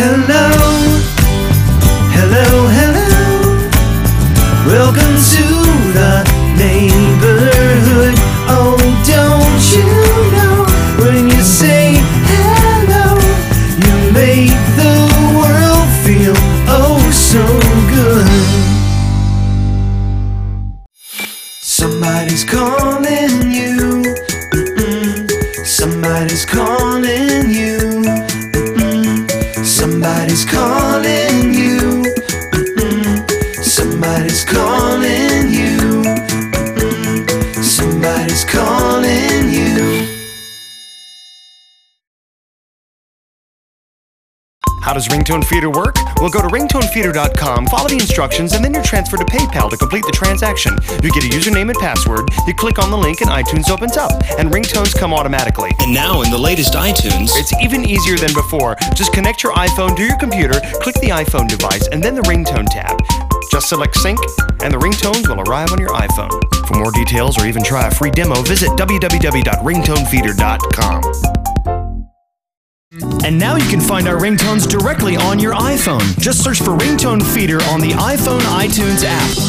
Hello, hello, hello. Welcome to the neighborhood. Oh, don't you know when you say hello, you make the world feel oh so good. Somebody's calling you. Mm-mm. Somebody's calling you. Somebody's calling How does Ringtone Feeder work? Well, go to ringtonefeeder.com, follow the instructions, and then you're transferred to PayPal to complete the transaction. You get a username and password, you click on the link, and iTunes opens up, and ringtones come automatically. And now in the latest iTunes, It's even easier than before. Just connect your iPhone to your computer, click the iPhone device, and then the ringtone tab. Just select sync, and the ringtones will arrive on your iPhone. For more details or even try a free demo, visit www.ringtonefeeder.com. And now you can find our ringtones directly on your iPhone. Just search for Ringtone Feeder on the iPhone iTunes app.